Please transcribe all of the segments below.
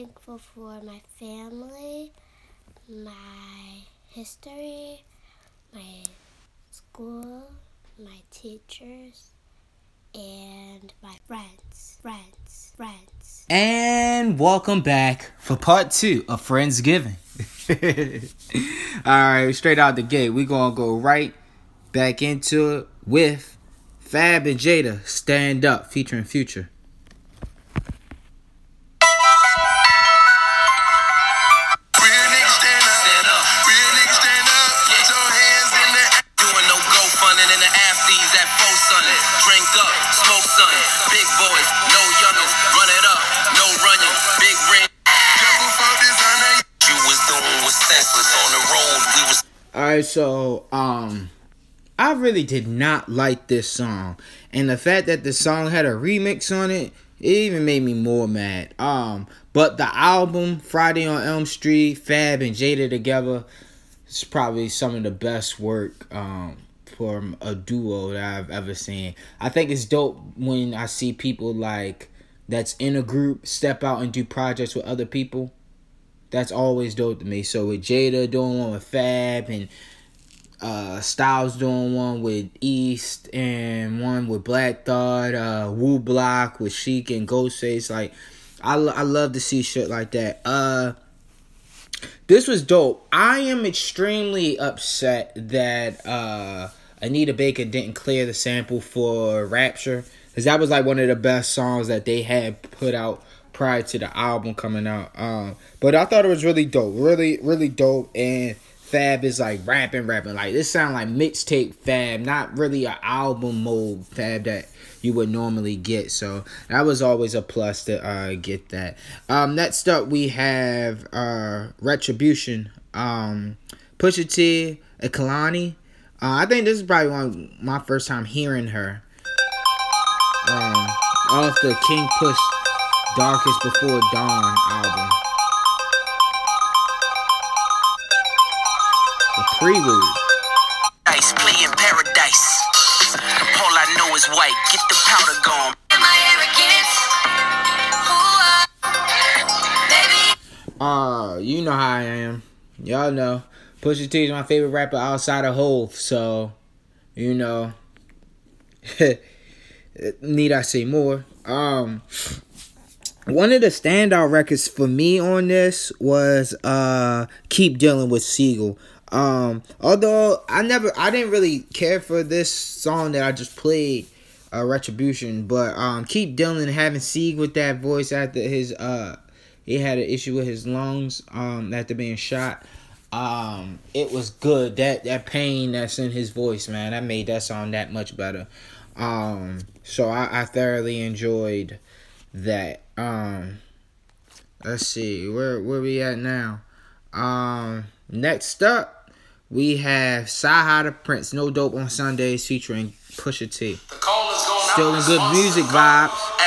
thankful for my family, my history, my school, my teachers, and my friends, friends, friends. And welcome back for part two of Friendsgiving. All right, straight out the gate, we're gonna go right back into it with Fab and Jada Stand Up featuring Future. Um I really did not like this song. And the fact that the song had a remix on it, it even made me more mad. Um, but the album, Friday on Elm Street, Fab and Jada together, it's probably some of the best work um from a duo that I've ever seen. I think it's dope when I see people like that's in a group step out and do projects with other people that's always dope to me. So with Jada doing one with Fab and uh Styles doing one with East and one with Black Thought, uh Wu Block with Sheek and Ghostface, like I, lo- I love to see shit like that. Uh this was dope. I am extremely upset that uh Anita Baker didn't clear the sample for Rapture cuz that was like one of the best songs that they had put out prior to the album coming out. Um but I thought it was really dope. Really really dope and Fab is like rapping rapping like this sound like mixtape Fab, not really an album mode Fab that you would normally get. So that was always a plus to uh, get that. Um, next up we have uh, Retribution. Um, Pusha T, Kehlani. Uh, I think this is probably one my first time hearing her. Um, off the King Push Darkest Before Dawn album. Prelude. dice, play in paradise. All I know is white. Get the powder gone. Am I arrogant? Ooh, uh, baby. Uh, you know how I am. Y'all know. Pusha T is my favorite rapper outside of Hove, so you know. Need I say more? Um one of the standout records for me on this was uh Keep Dealing with Sigel. Um although I never I didn't really care for this song that I just played uh Retribution, but um Keep Dealing having Sigel with that voice after his uh he had an issue with his lungs um after being shot. Um it was good. That that pain that's in his voice, man, that made that song that much better. Um so I, I thoroughly enjoyed that. Um let's see, where where we at now? Um next up we have CyHi the Prynce, No Dope on Sundays featuring Pusha T. The call is going Still in good music vibes.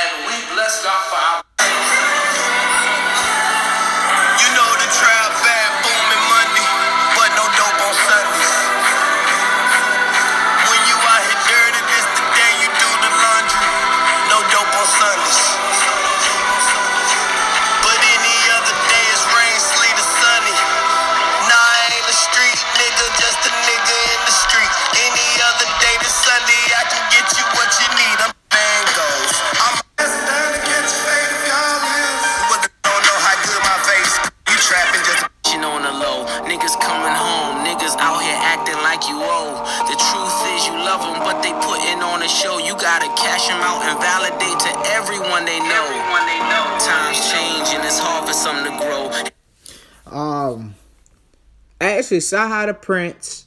CyHi the Prynce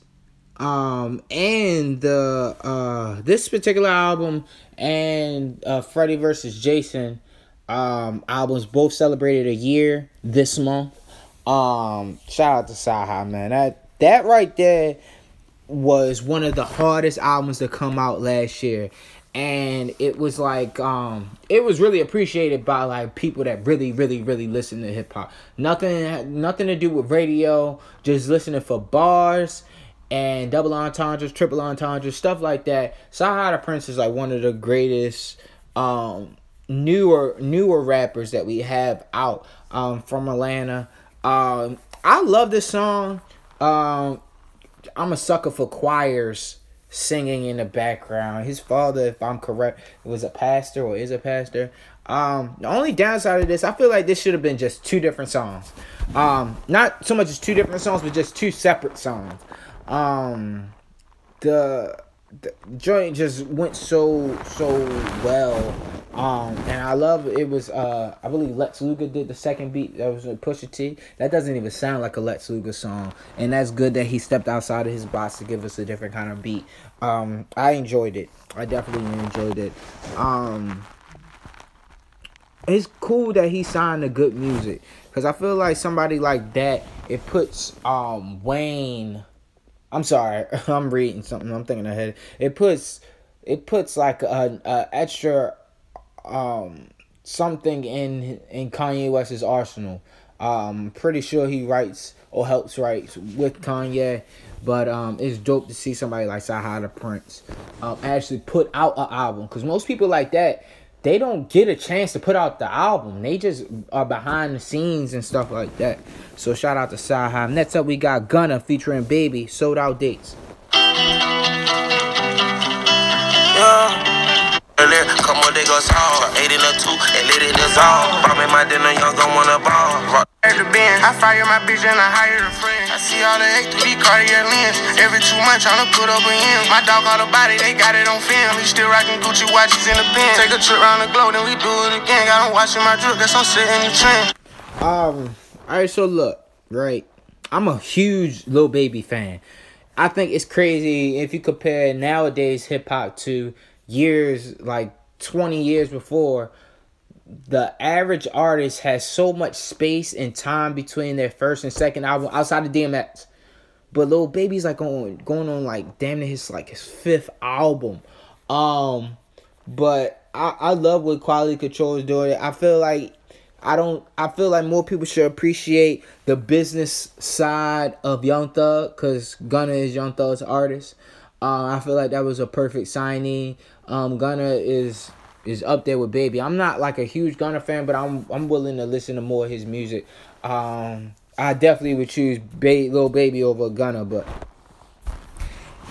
um and the uh this particular album and uh Freddie versus Jason um albums both celebrated a year this month. Um shout out to CyHi man. That that right there was one of the hardest albums to come out last year and it was like um it was really appreciated by like people that really really really listen to hip hop nothing nothing to do with radio just listening for bars and double entendres triple entendres stuff like that Sahara Prince is like one of the greatest um newer newer rappers that we have out um, from Atlanta. Um, I love this song. Um, I'm a sucker for choirs singing in the background. His father, if I'm correct, was a pastor or is a pastor. Um, the only downside of this, I feel like this should have been just two different songs. Um, not so much as two different songs, but just two separate songs. Um, the, the joint just went so so well. Um, and I love it was uh I believe Lex Luger did the second beat that was with Pusha T. That doesn't even sound like a Lex Luger song, and that's good that he stepped outside of his box to give us a different kind of beat. Um, I enjoyed it. I definitely enjoyed it. Um, it's cool that he signed to good music because I feel like somebody like that it puts um Wayne. I'm sorry, I'm reading something. I'm thinking ahead. It puts it puts like a, a extra um something in in Kanye West's arsenal. Um, pretty sure he writes or helps write with Kanye, but um, it's dope to see somebody like CyHi the Prynce um actually put out an album because most people like that they don't get a chance to put out the album. They just are behind the scenes and stuff like that. So shout out to CyHi. Next up we got Gunna featuring Baby sold out dates. Earlier, come on, they go saw. Eight in a two, and lit in the zone. Bomb in my dinner, young gon' wanna ball. The bend. I fire my bitch and I hire a friend. I see all the A3D Cartier lens. Every two months, tryna put up a M. My dog on the body, they got it on film. He still rockin' Gucci watches in the pen. Take a trip around the globe, then we do it again. Got him watching my drip, guess I'm sitting in the trend. Um, alright, so look, right. I'm a huge Lil Baby fan. I think it's crazy if you compare nowadays hip hop to years like 20 years before. The average artist has so much space and time between their first and second album outside of DMX. But Lil Baby's like on going on like damn near his like his fifth album. Um but I, I love what Quality Control is doing. I feel like I don't. I feel like more people should appreciate the business side of Young Thug because Gunna is Young Thug's artist. Uh, I feel like that was a perfect signing. Um, Gunna is is up there with Baby. I'm not like a huge Gunna fan, but I'm I'm willing to listen to more of his music. Um, I definitely would choose ba- Lil Baby over Gunna, but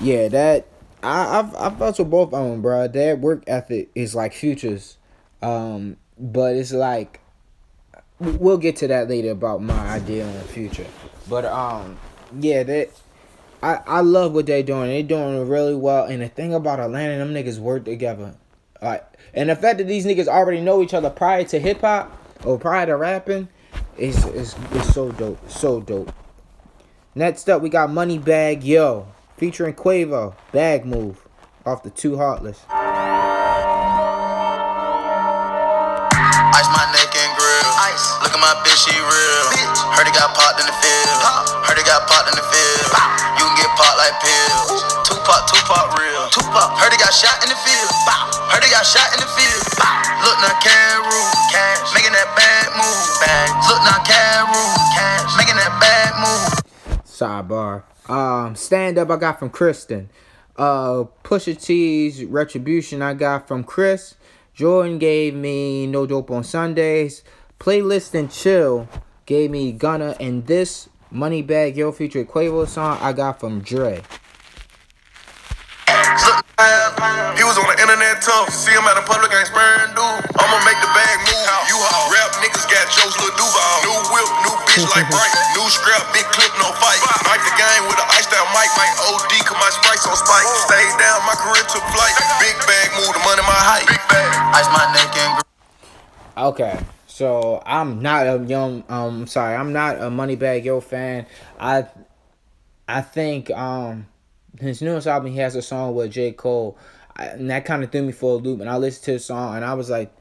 yeah, that I I've I felt with both of them, bro. Their work ethic is like futures, um, but it's like we'll get to that later about my idea on the future. But um, yeah, that I I love what they're doing. They're doing really well. And the thing about Atlanta, them niggas work together. Like, and the fact that these niggas already know each other prior to hip hop or prior to rapping, is is is so dope, so dope. Next up, we got Moneybagg Yo featuring Quavo. Bag move off the Two Heartless. Ice my neck and grill. Ice. Look at my bitch, she real. Bitch. Heard it got popped in the field. Pop. Heard it got popped in the field. Pop. Tupac, real. Tupac. Heard it got shot in the field. Pop. Heard it got shot in the field. Pop. Look now, Caru. Cash. Making that bad move. Bad. Look now, Caru. Cash. Making that bad move. Sidebar. Um, stand up I got from Kristen. Uh, Pusha T's Retribution I got from Chris. Jordan gave me No Dope on Sundays. Playlist and Chill gave me Gunna and this Moneybagg Yo featuring Quavo song I got from Dre. He was on the internet tough. See him out in public, ain't sparing dude. I'ma make the bag move. You haul. Rap niggas got jokes, Lil Duval. New whip, new bitch like Bright. New scrap, big clip, no fight. Knife the game with an iced out mic. Might OD, cause my sprites on spike. Stayed down, my career took flight. Big bag move, the money my height. Big bag. Ice my neck and Okay, so I'm not a young. Um, sorry, I'm not a Moneybagg Yo fan. I, I think um, his newest album he has a song with J Cole, I, and that kind of threw me for a loop. And I listened to the song, and I was like,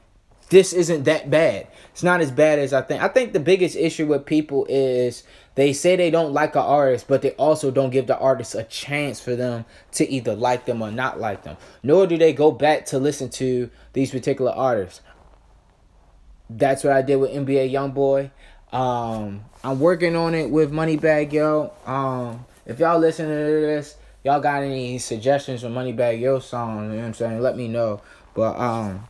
this isn't that bad. It's not as bad as I think. I think the biggest issue with people is they say they don't like an artist, but they also don't give the artist a chance for them to either like them or not like them. Nor do they go back to listen to these particular artists. That's what I did with NBA YoungBoy. Um, I'm working on it with Moneybagg Yo. Um, if y'all listening to this, y'all got any suggestions for Money Moneybagg Yo song? You know what I'm saying? Let me know. But um,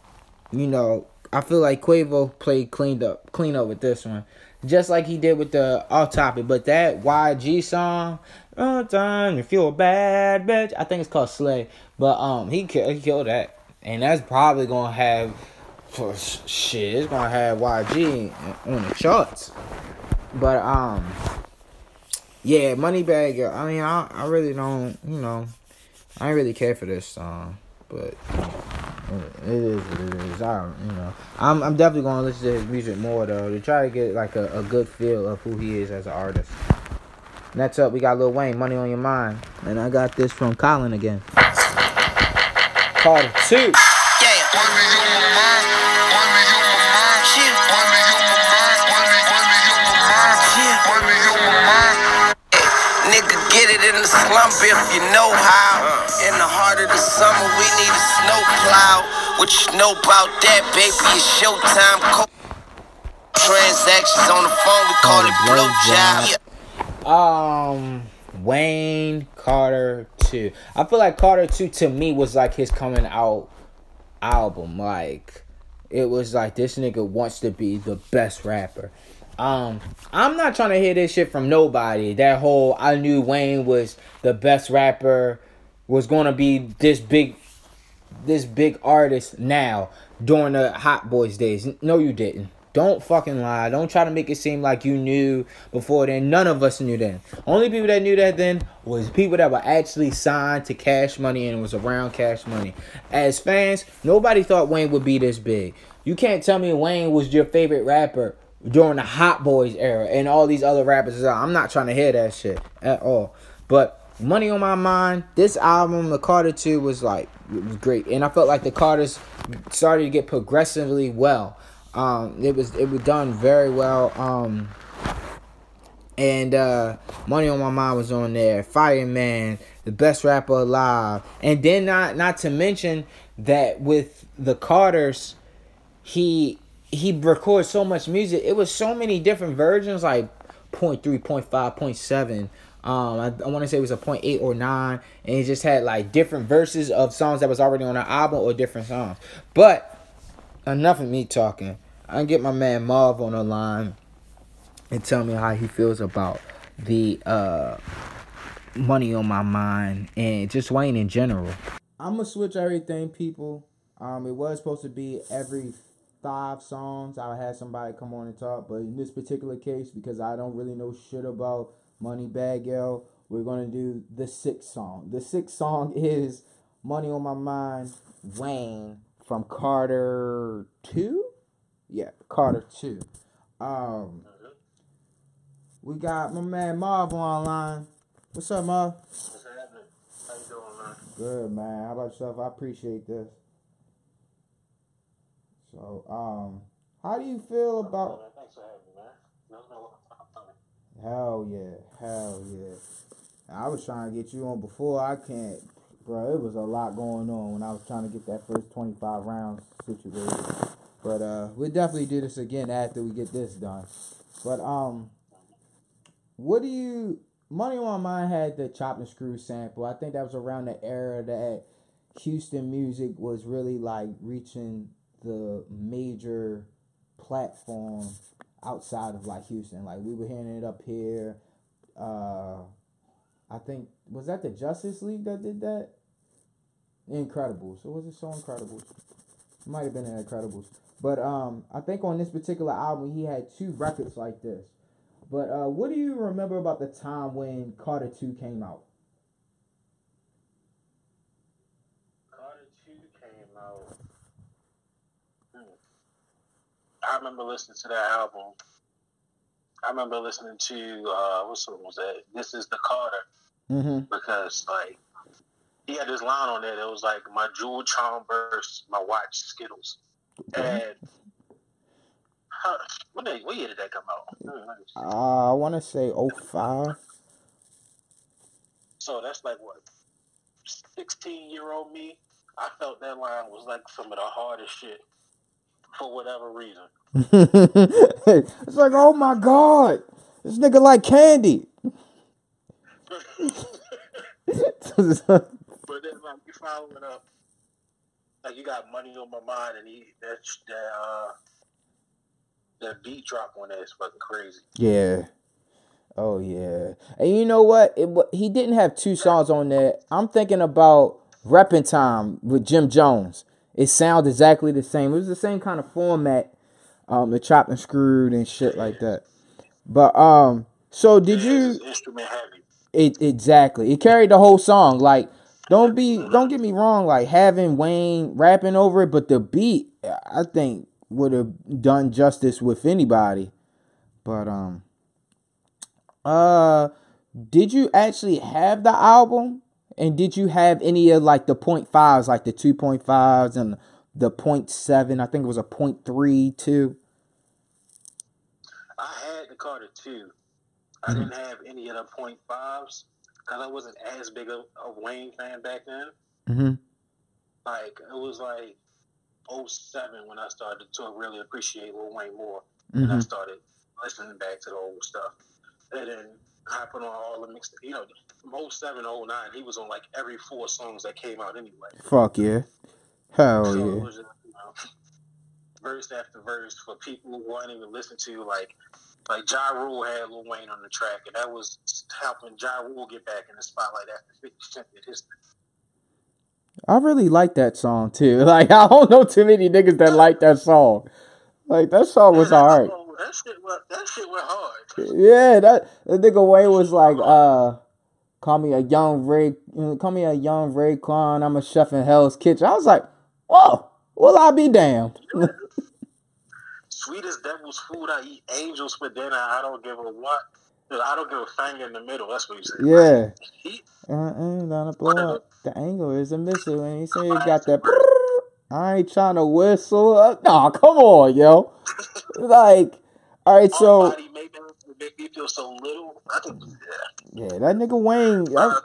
you know, I feel like Quavo played cleaned up, clean up with this one, just like he did with the off topic. But that YG song, "Oh time you feel bad, bitch," I think it's called Slay. But um, he ki- he killed that, and that's probably gonna have, for shit, it's gonna have YG on the charts. But um, yeah, Moneybagg. Yo, I mean, I I really don't, you know, I really care for this song, but it is what it is. I you know, I'm I'm definitely gonna listen to his music more though to try to get like a, a good feel of who he is as an artist. Next up, we got Lil Wayne, "Money on Your Mind," and I got this from Colin again. Carter two. Yeah. Slump if you know how. In the heart of the summer, we need a snow plow. What you know about that, baby? It's showtime. Co- Transactions on the phone, we call it blowjob. Um, Wayne Carter two. I feel like Carter two to me was like his coming out album. Like it was like this nigga wants to be the best rapper. Um, I'm not trying to hear this shit from nobody. That whole I knew Wayne was the best rapper, was gonna be this big, this big artist now during the Hot Boys days. No, you didn't. Don't fucking lie. Don't try to make it seem like you knew before then. None of us knew then. Only people that knew that then was people that were actually signed to Cash Money and was around Cash Money. As fans, nobody thought Wayne would be this big. You can't tell me Wayne was your favorite rapper during the Hot Boys era and all these other rappers. I'm not trying to hear that shit at all. But Money on My Mind, this album, the Carter 2 was like it was great. And I felt like the Carters started to get progressively well. Um, it was it was done very well. Um, and uh, Money on My Mind was on there. Fireman, the best rapper alive, and then not not to mention that with the Carters, he he records so much music. It was so many different versions, like 0.3, 0.5, 0.7. Um, I, I want to say it was a 0.8 or 9, and he just had like different verses of songs that was already on the album or different songs. But enough of me talking. I get my man Marv on the line and tell me how he feels about the uh money on my mind and just Wayne in general. I'm gonna switch everything, people. Um, it was supposed to be every five songs. I had somebody come on and talk, but in this particular case, because I don't really know shit about Moneybagg Yo, we're gonna do the sixth song. The sixth song is Money on My Mind, Wayne from Carter Two. Yeah, Carter Two. Um, we got my man Marv online. What's up, Marv? How you doing, man? Good man. How about yourself? I appreciate this. So, um, how do you feel about? Thanks for having me, man. No, no, Hell yeah, hell yeah. I was trying to get you on before. I can't, bro. It was a lot going on when I was trying to get that first twenty five rounds situated. But uh, we'll definitely do this again after we get this done. But um, what do you? Money on My had the chop and screw sample. I think that was around the era that Houston music was really like reaching the major platform outside of like Houston. Like we were hearing it up here. Uh I think was that the Justice League that did that? Incredibles. Or was it so Incredibles? It might have been in Incredibles. But um I think on this particular album he had two records like this. But uh what do you remember about the time when Carter 2 came out? Carter 2 came out. Hmm. I remember listening to that album. I remember listening to, uh, what song was that? This is the Carter. Mm-hmm. Because, like, he had this line on there that was like, my jewel charm burst, my watch Skittles. And, huh, what, day, what year did that come out? Hmm, let me see. Uh, I want to say 05. So that's like what, sixteen year old me. I felt that line was like some of the hardest shit for whatever reason. it's like, oh my god, this nigga like candy. but then like you follow it up like you got money on my mind, and he that that uh that beat drop on that is fucking crazy. Yeah. Oh yeah. And you know what? It he didn't have two songs on that. I'm thinking about Reppin' Time with Jim Jones. It sounds exactly the same. It was the same kind of format. Um, the chopped and screwed and shit like that. But um, so did you? instrument heavy? It exactly. It carried the whole song. Like, don't be, don't get me wrong. Like having Wayne rapping over it, but the beat, I think, would have done justice with anybody. But um, uh, did you actually have the album? And did you have any of like the point fives, like the two point fives and the point seven? I think it was a point three too. I had the Carter two. I didn't have any of the point fives because I wasn't as big of a Wayne fan back then. Mm-hmm. Like it was like 07 when I started to really appreciate Lil Wayne more, and I Mm-hmm. started listening back to the old stuff. And then hopping on all the mixed, you know, from 07 to 09, he was on like every four songs that came out anyway. Fuck yeah. Hell so yeah. just, you know, verse after verse for people who weren't even listening to like like Ja Rule had Lil Wayne on the track, and that was helping Ja Rule get back in the spotlight after 50 Cent did his. I really like that song too. Like I don't know too many niggas that like that song. Like that song was alright. That shit went, that shit went hard. Yeah, that that nigga Wayne was like, uh, call me a young Ray, call me a young Raekwon. I'm a chef in Hell's Kitchen. I was like, whoa, will I be damned? Sweetest devil's food, I eat angels for dinner. I don't give a what. I don't give a finger in the middle. That's what he said. Yeah. He, Uh, uh, gonna blow up. The angle is a missile, and he said he got that. I ain't trying to whistle. Uh, Nah, come on, yo. Like, all right, so body made me, make me feel so little. I think, yeah. yeah, that nigga Wayne. I-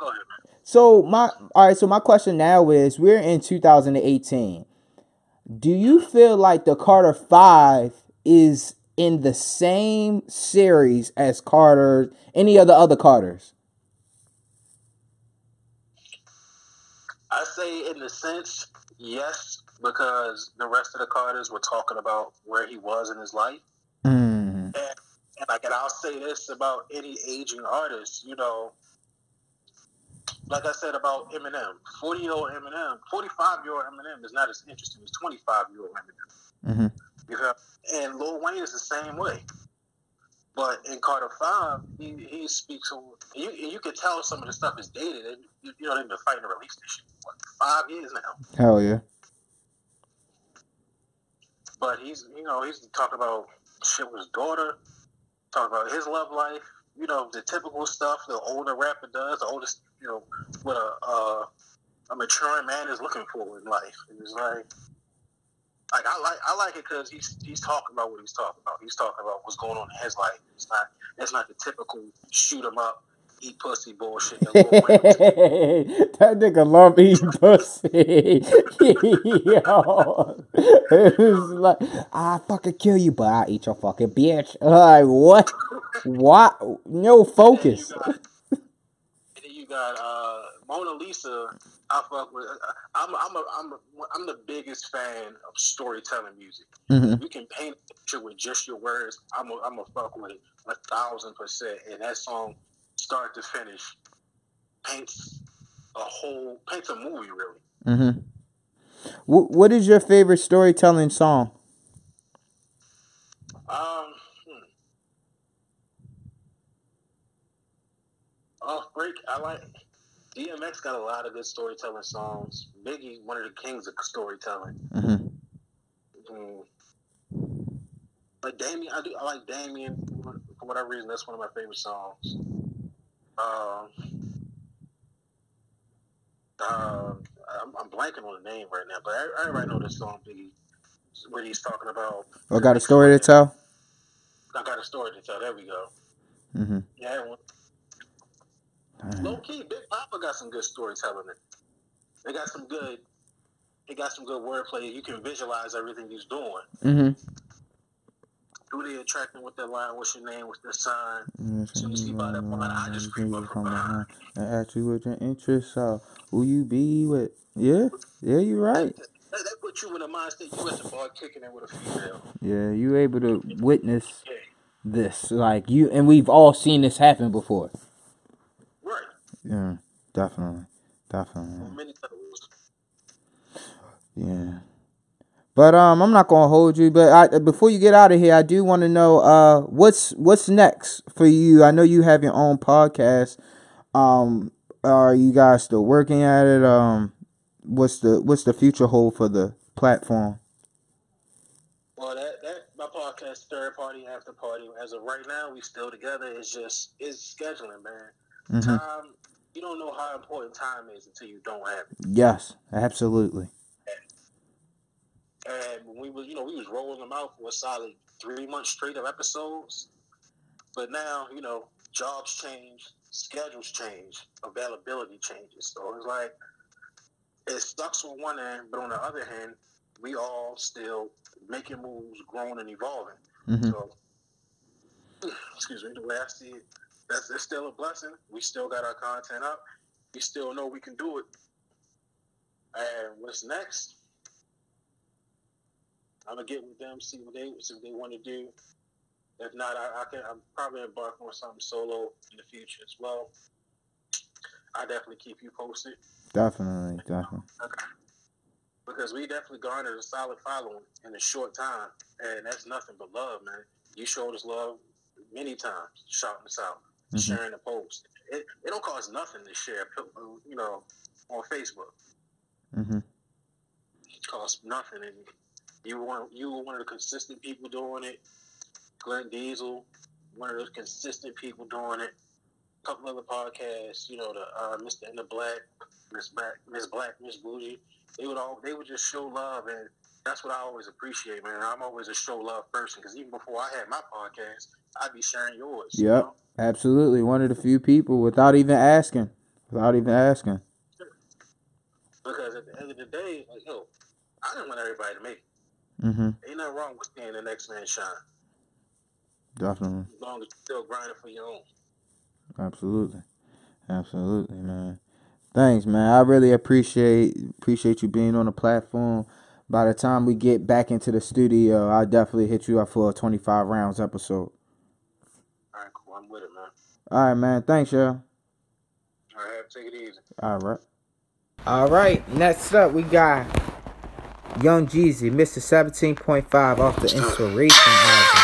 Go ahead, man. So my all right, so my question now is we're in 2018. Do you feel like the Carter 5 is in the same series as Carter any of the other Carters? I say, in the sense, yes, because the rest of the Carters were talking about where he was in his life. Mm. And, and like, and I'll say this about any aging artist, you know, like I said about Eminem, 40 year old Eminem, 45 year old Eminem is not as interesting as 25 year old Eminem. Mhm. You know, and Lil Wayne is the same way. But in Carter Five, he, he speaks. You you can tell some of the stuff is dated. And you, you know they've been fighting to release this shit for five years now. Hell yeah. But he's you know he's talking about shit with his daughter, talking about his love life. You know the typical stuff the older rapper does. The oldest you know what a uh, a maturing man is looking for in life. And it's like. Like I like I like it because he's he's talking about what he's talking about. He's talking about what's going on in his life. It's not it's not the typical shoot 'em up, eat pussy bullshit. That Lil Wayne was that nigga love eating pussy. Yo. It was like, I fucking kill you, but I eat your fucking bitch. Like, what? What? No focus. And then you got uh, Mona Lisa. I fuck with. I'm I'm a, I'm a, I'm the biggest fan of storytelling music. Mhm. You can paint a picture with just your words. I'm a, I'm a fuck with it a thousand percent. And that song, start to finish, paints a whole paints a movie really. Mm-hmm. What, what is your favorite storytelling song? Um. I like DMX got a lot of good storytelling songs. Biggie, one of the kings of storytelling. Mm-hmm. Mm. Like Damien, I do. I like Damien for whatever reason. That's one of my favorite songs. Um, uh, I'm, I'm blanking on the name right now, but I, everybody know this song. Biggie, where he's talking about. I got a story to tell. I got a story to tell. There we go. Mm-hmm. Yeah, Uh-huh. low key, Big Papa got some good storytelling. They got some good. They got some good wordplay. You can visualize everything he's doing. Mm-hmm. Who they attracting with that line? What's your name? What's the sign? Mm-hmm. soon as he buy that mm-hmm. wine, I just mm-hmm. creep up from behind. I ask you what your interests are, who you be with. Yeah, yeah, you're right. that, that put you in a mindset. You at the bar kicking it with a female. Yeah, you able to witness this, like you, and we've all seen this happen before. Yeah, definitely, definitely. many levels. Yeah. But um, I'm not gonna hold you. But I, before you get out of here, I do want to know uh, what's what's next for you. I know you have your own podcast. Um, are you guys still working at it? Um, what's the what's the future hold for the platform? Well, that that my podcast, third party after party. As of right now, we still together. It's just it's scheduling, man. hmm Time. You don't know how important time is until you don't have it. Yes, absolutely. And when we was, you know, we was rolling them out for a solid three months straight of episodes. But now, you know, jobs change, schedules change, availability changes. So it's like it sucks on one end, but on the other hand, we all still making moves, growing and evolving. hmm So, excuse me, the way I see it, that's it's still a blessing. We still got our content up. We still know we can do it. And what's next? I'm gonna get with them, see what they see what they want to do. If not, I, I can. I'm probably embarking on something solo in the future as well. I definitely keep you posted Definitely, definitely. because we definitely garnered a solid following in a short time, and that's nothing but love, man. You showed us love many times, shouting us out, Mhm. sharing the post. It, it don't cost nothing to share, you know, on Facebook. hmm It costs nothing, and you were one, you were one of the consistent people doing it. Glenn Diesel, one of those consistent people doing it. A couple other podcasts, you know, the uh, Mr. in the Black, Miss Black, Miss Black, Miss Bougie. They would all they would just show love, and that's what I always appreciate, man. I'm always a show love person because even before I had my podcast, I'd be sharing yours. you Yep. know? Absolutely, one of the few people without even asking, without even asking. Because at the end of the day, like yo, I didn't want everybody to make it. hmm Ain't nothing wrong with seeing the next man shine, Definitely. as long as you're still grinding for your own. Absolutely. Absolutely, man. Thanks, man. I really appreciate appreciate you being on the platform. By the time we get back into the studio, I'll definitely hit you up for a 25 rounds episode. All right. I'm with it, man. All right, man. Thanks, y'all. All right, take it easy. All right. All right. Next up, we got Young Jeezy, Mr. 17.5 off the Inspiration album.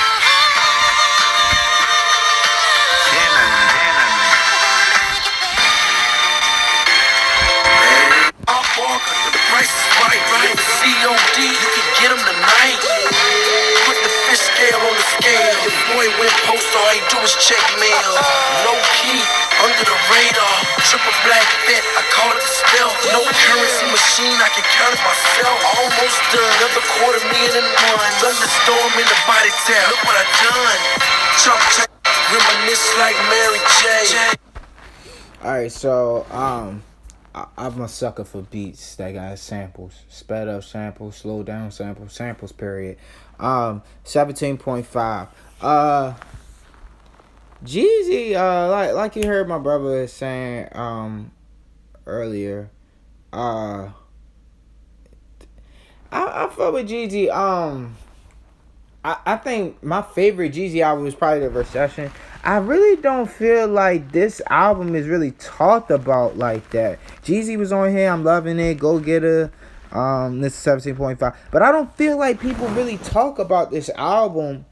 Machine, I can count it myself. Almost done, another quarter million and one. Thunderstorm in the body tell. Look what I done. Chop, chop, reminisce like Mary J. All right, so um, I, I'm a sucker for beats that got samples, sped up samples, slow down samples, samples. Period. Um, seventeen point five. Uh, Jeezy. Uh, like like you heard my brother saying um earlier. Uh, I I feel with Jeezy. Um. I, I think my favorite Jeezy album is probably the Recession. I really don't feel like this album is really talked about like that. Jeezy was on here, I'm loving it, Go get Getter, um, this is 17.5. But I don't feel like people really talk about this album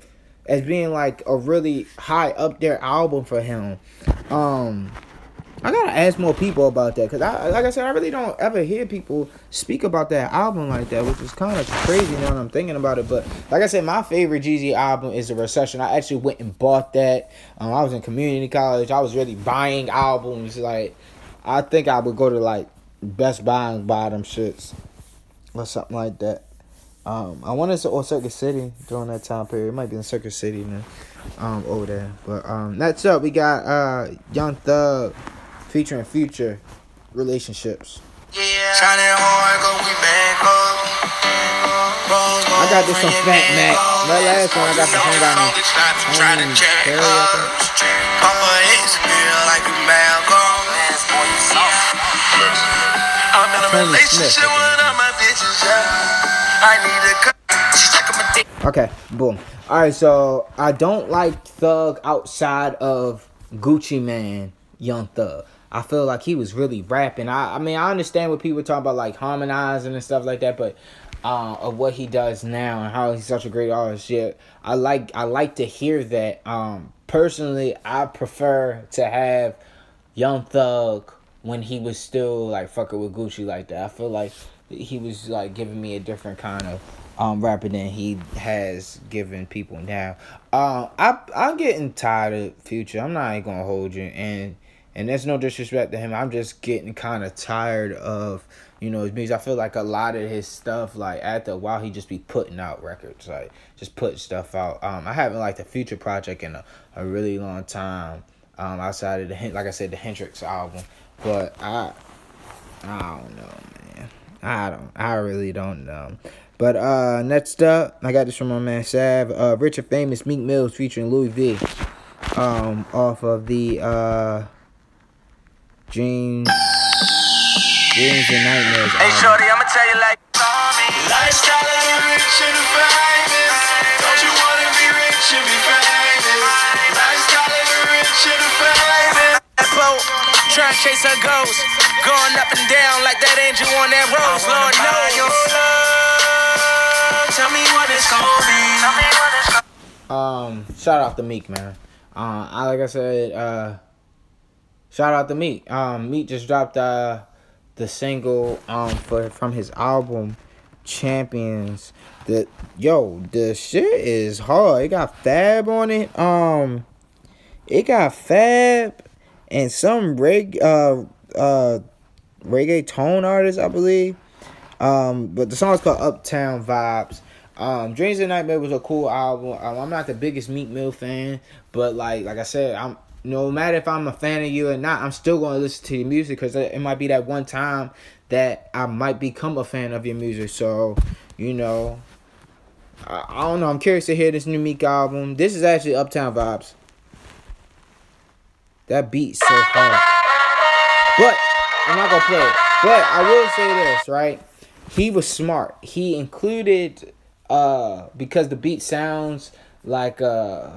as being like a really high up there album for him. Um I gotta ask more people about that because I, like I said, I really don't ever hear people speak about that album like that, which is kind of crazy now that I'm thinking about it. But like I said, my favorite Jeezy album is The Recession. I actually went and bought that. Um, I was in community college. I was really buying albums. Like, I think I would go to like Best Buy and buy them shits or something like that. Um, I wanted to or Circuit City during that time period. It might be in Circuit City now, um, over there. But um, next up, we got uh, Young Thug featuring Future relationships. Yeah. Shining hard, go we back up. Rose I got this from Fat Mac. That last one I got from Hang Out in Try to Homie check Perry, I think. us. Papa his girl like you Malcolm. I'm in a relationship with all my bitches, yeah. I need a cut. She's like my dick. Okay, boom. All right, so I don't like Thug outside of Gucci Mane, Young Thug. I feel like he was really rapping. I, I mean, I understand what people talk about, like harmonizing and stuff like that, but uh, of what he does now and how he's such a great artist, yeah, I like I like to hear that. Um, personally, I prefer to have Young Thug when he was still like fucking with Gucci like that. I feel like he was like giving me a different kind of um rapper than he has given people now. Um, I I'm getting tired of Future. I'm not even gonna hold you, and and there's no disrespect to him. I'm just getting kind of tired of you know music. I feel like a lot of his stuff, like after a while, he just be putting out records, like just putting stuff out. Um, I haven't liked the Future project in a, a really long time. Um, outside of the like I said, the Hendrix album, but I I don't know, man. I don't. I really don't know. But uh, next up, I got this from my man Sav. Uh, Rich and Famous Meek Mills featuring Louis V. Um, off of the uh, Dreams, Dreams and Nightmares. Hey, shorty, I'ma tell you like Lifestyle of the rich and the famous. Don't you wanna be rich and be famous? Lifestyle of the rich and the famous. Trying to chase her ghost. Going up and down like that angel on that rose. Lord knows. Tell me what it's gonna be. Tell me what it's gonna Um, shout out to Meek, man. Uh, I like I said, uh, shout out to Meek. Um, Meek just dropped uh the single um for from his album Champions. The yo, the shit is hard. It got Fab on it. Um, it got Fab and some reg uh uh reggaeton artist, I believe. Um, but the song's called Uptown Vibes. Um, Dreams and Nightmare was a cool album. Um, I'm not the biggest Meek Mill fan, but like like I said, I'm no matter if I'm a fan of you or not, I'm still gonna listen to your music because it might be that one time that I might become a fan of your music. So, you know, I, I don't know. I'm curious to hear this new Meek album. This is actually Uptown Vibes. That beat's so hard. But I'm not gonna play it. But I will say this, right? He was smart. He included uh because the beat sounds like uh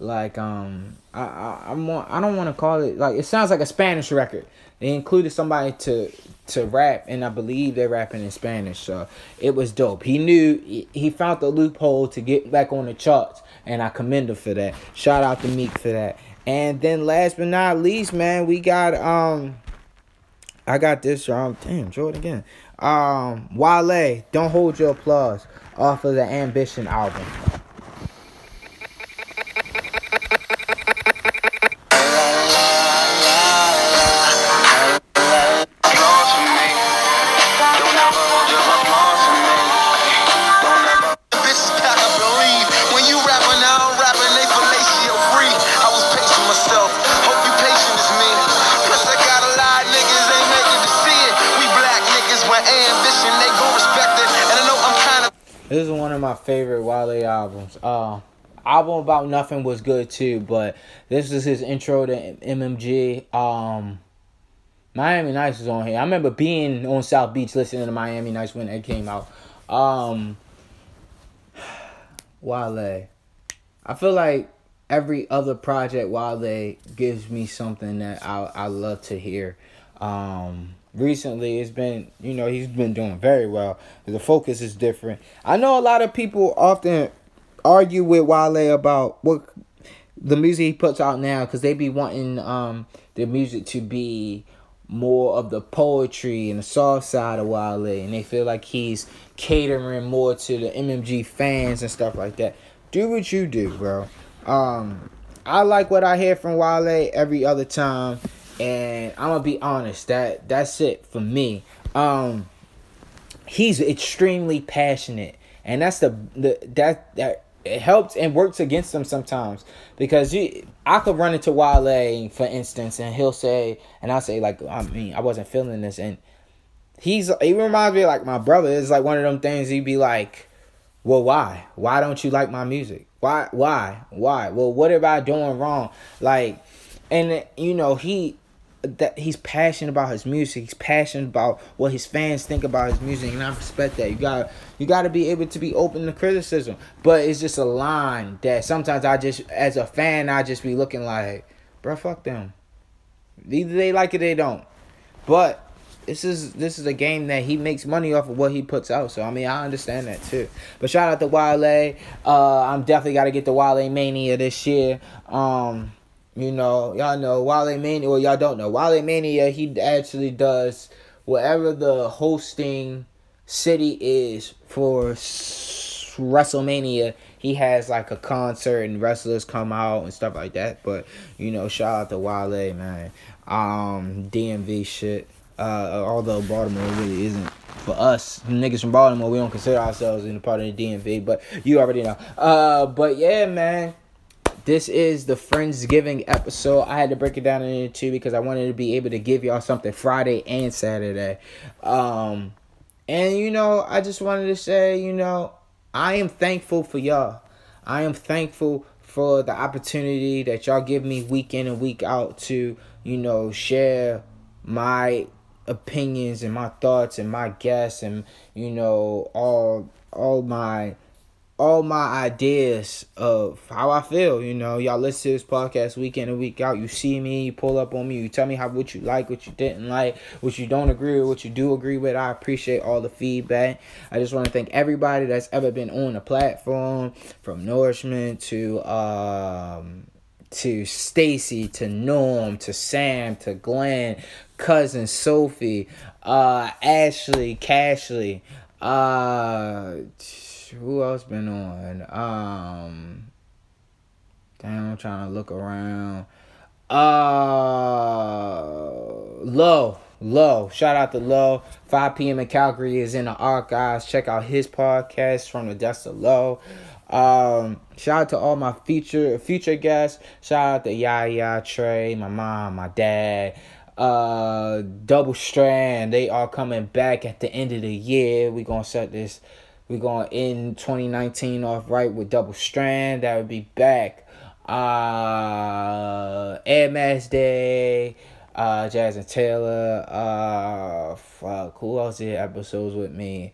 like um I I I'm I don't want to call it like it sounds like a Spanish record. They included somebody to to rap and I believe they're rapping in Spanish. So it was dope. He knew he, he found the loophole to get back on the charts and I commend him for that. Shout out to Meek for that. And then last but not least, man, we got um I got this um damn Jordan again. Um Wale, Don't Hold Your Applause off of the Ambition album. Favorite Wale albums. Uh, album about nothing was good too, but this is his intro to MMG. Um, Miami Nights is on here. I remember being on South Beach listening to Miami Nights when it came out. Um, Wale, I feel like every other project Wale gives me something that I I love to hear. Um, recently it's been you know he's been doing very well. The focus is different. I know a lot of people often argue with Wale about what the music he puts out now because they be wanting um the music to be more of the poetry and the soft side of Wale, and they feel like he's catering more to the MMG fans and stuff like that. Do what you do, bro. Um, I like what I hear from Wale every other time, and I'm gonna be honest that that's it for me. Um, he's extremely passionate, and that's the the that that it helps and works against him sometimes. Because you I could run into Wale for instance, and he'll say, and I'll say like I mean I wasn't feeling this, and he's he reminds me like my brother. It's like one of them things he'd be like, well why? Why don't you like my music? Why why why? Well what am I doing wrong? Like and you know he that he's passionate about his music. He's passionate about what his fans think about his music, and I respect that. You got you got to be able to be open to criticism, but it's just a line that sometimes I just, as a fan, I just be looking like, bro, fuck them. Either they like it, they don't. But this is this is a game that he makes money off of what he puts out. So I mean, I understand that too. But shout out to Wale. Uh, I'm definitely got to get the Wale Mania this year. Um, you know, y'all know Wale Mania, or y'all don't know Wale Mania. He actually does whatever the hosting city is for WrestleMania. He has like a concert and wrestlers come out and stuff like that. But you know, shout out to Wale, man. Um, DMV shit. Uh, although Baltimore really isn't for us niggas from Baltimore, we don't consider ourselves in a part of the DMV. But you already know. Uh, but yeah, man this is the Friendsgiving episode. I had to break it down into two because I wanted to be able to give y'all something Friday and Saturday. Um, and you know, I just wanted to say, you know, I am thankful for y'all. I am thankful for the opportunity that y'all give me week in and week out to, you know, share my opinions and my thoughts and my guests and you know all all my all my ideas of how I feel. You know, y'all listen to this podcast week in and week out. You see me, you pull up on me, you tell me how what you like, what you didn't like, what you don't agree with, what you do agree with. I appreciate all the feedback. I just want to thank everybody that's ever been on the platform, from Nourishment to um to Stacy, to Norm, to Sam, to Glenn, cousin Sophie, uh Ashley, Cashley, uh who else been on? Um, damn, I'm trying to look around. Uh, Low, Low. Shout out to Low. 5 p.m. in Calgary is in the archives. Check out his podcast from the Dust of Low. Um, shout out to all my future future guests. Shout out to Yaya, Trey, my mom, my dad uh double strand they are coming back at the end of the year we gonna set this we're going to end 2019 off right with Double Strand. That would be back. Uh, Air Mass Day. Uh, Jazz and Taylor. Uh, fuck. Who else did episodes with me?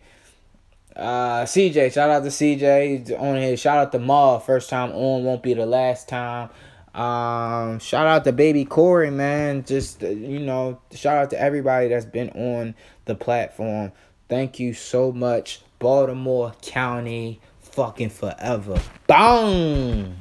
Uh, CJ. Shout out to CJ on here. Shout out to Ma. First time on. Won't be the last time. Um, shout out to baby Corey, man. Just, you know, shout out to everybody that's been on the platform. Thank you so much. Baltimore County fucking forever. Boom!